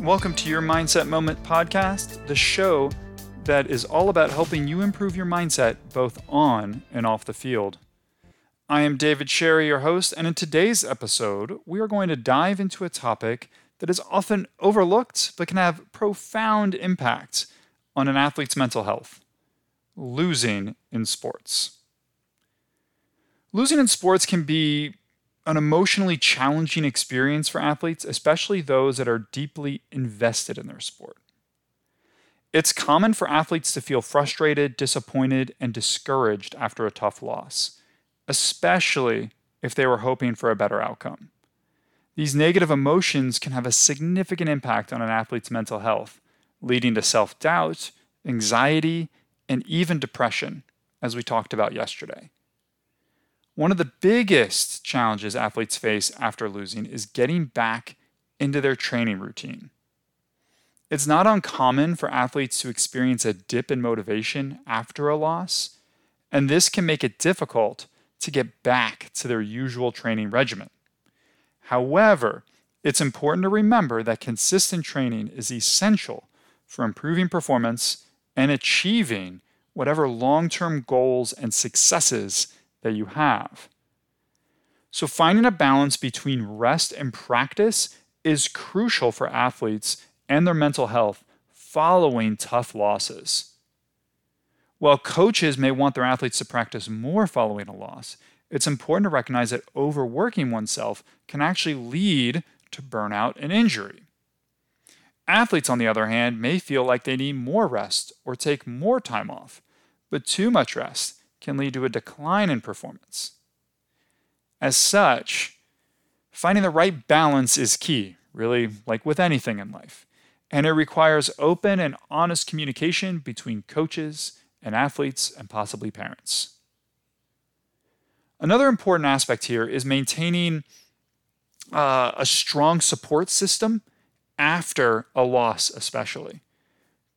Welcome to your Mindset Moment podcast, the show that is all about helping you improve your mindset both on and off the field. I am David Sherry, your host, and in today's episode, we are going to dive into a topic that is often overlooked but can have profound impact on an athlete's mental health losing in sports. Losing in sports can be an emotionally challenging experience for athletes, especially those that are deeply invested in their sport. It's common for athletes to feel frustrated, disappointed, and discouraged after a tough loss, especially if they were hoping for a better outcome. These negative emotions can have a significant impact on an athlete's mental health, leading to self doubt, anxiety, and even depression, as we talked about yesterday. One of the biggest challenges athletes face after losing is getting back into their training routine. It's not uncommon for athletes to experience a dip in motivation after a loss, and this can make it difficult to get back to their usual training regimen. However, it's important to remember that consistent training is essential for improving performance and achieving whatever long term goals and successes that you have. So, finding a balance between rest and practice is crucial for athletes and their mental health following tough losses. While coaches may want their athletes to practice more following a loss, it's important to recognize that overworking oneself can actually lead to burnout and injury. Athletes, on the other hand, may feel like they need more rest or take more time off, but too much rest can lead to a decline in performance. As such, finding the right balance is key, really, like with anything in life. And it requires open and honest communication between coaches and athletes and possibly parents. Another important aspect here is maintaining uh, a strong support system after a loss, especially.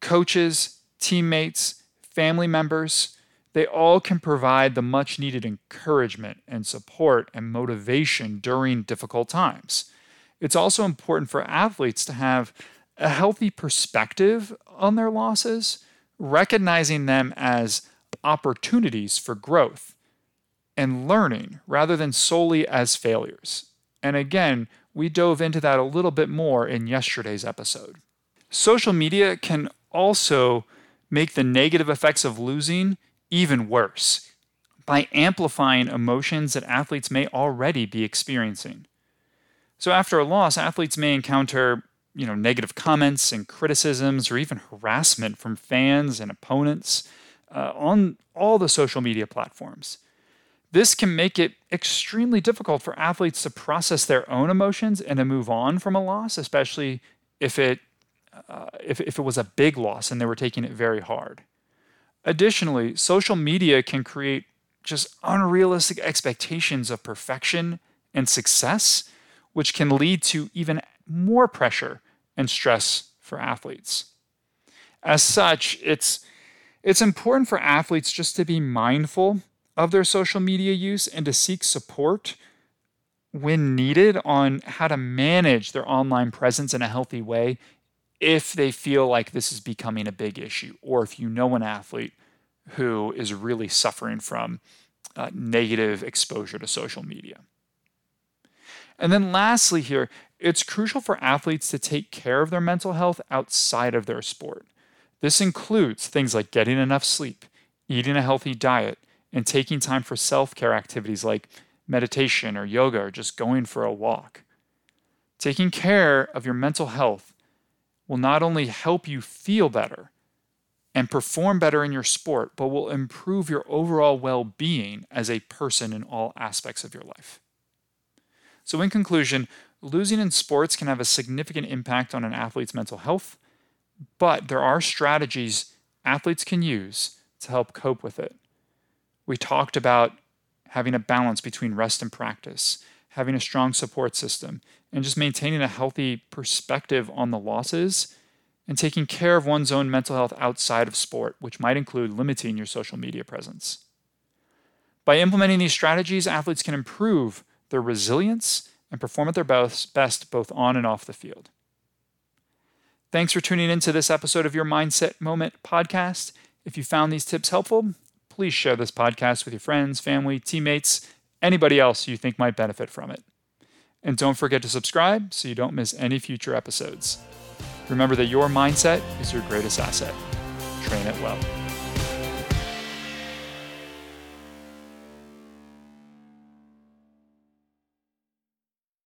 Coaches, teammates, family members, they all can provide the much needed encouragement and support and motivation during difficult times. It's also important for athletes to have a healthy perspective on their losses, recognizing them as opportunities for growth and learning rather than solely as failures. And again, we dove into that a little bit more in yesterday's episode. Social media can also make the negative effects of losing even worse by amplifying emotions that athletes may already be experiencing. So after a loss, athletes may encounter, you know, negative comments and criticisms or even harassment from fans and opponents uh, on all the social media platforms. This can make it extremely difficult for athletes to process their own emotions and to move on from a loss, especially if it uh, if, if it was a big loss and they were taking it very hard. Additionally, social media can create just unrealistic expectations of perfection and success, which can lead to even more pressure and stress for athletes. As such, it's, it's important for athletes just to be mindful of their social media use and to seek support when needed on how to manage their online presence in a healthy way if they feel like this is becoming a big issue, or if you know an athlete who is really suffering from uh, negative exposure to social media. And then, lastly, here, it's crucial for athletes to take care of their mental health outside of their sport. This includes things like getting enough sleep, eating a healthy diet, and taking time for self care activities like meditation or yoga or just going for a walk. Taking care of your mental health will not only help you feel better and perform better in your sport, but will improve your overall well being as a person in all aspects of your life. So, in conclusion, losing in sports can have a significant impact on an athlete's mental health, but there are strategies athletes can use to help cope with it. We talked about having a balance between rest and practice, having a strong support system, and just maintaining a healthy perspective on the losses and taking care of one's own mental health outside of sport, which might include limiting your social media presence. By implementing these strategies, athletes can improve their resilience and perform at their best both on and off the field. Thanks for tuning into this episode of your Mindset Moment podcast. If you found these tips helpful, please share this podcast with your friends, family, teammates, anybody else you think might benefit from it. And don't forget to subscribe so you don't miss any future episodes. Remember that your mindset is your greatest asset. Train it well.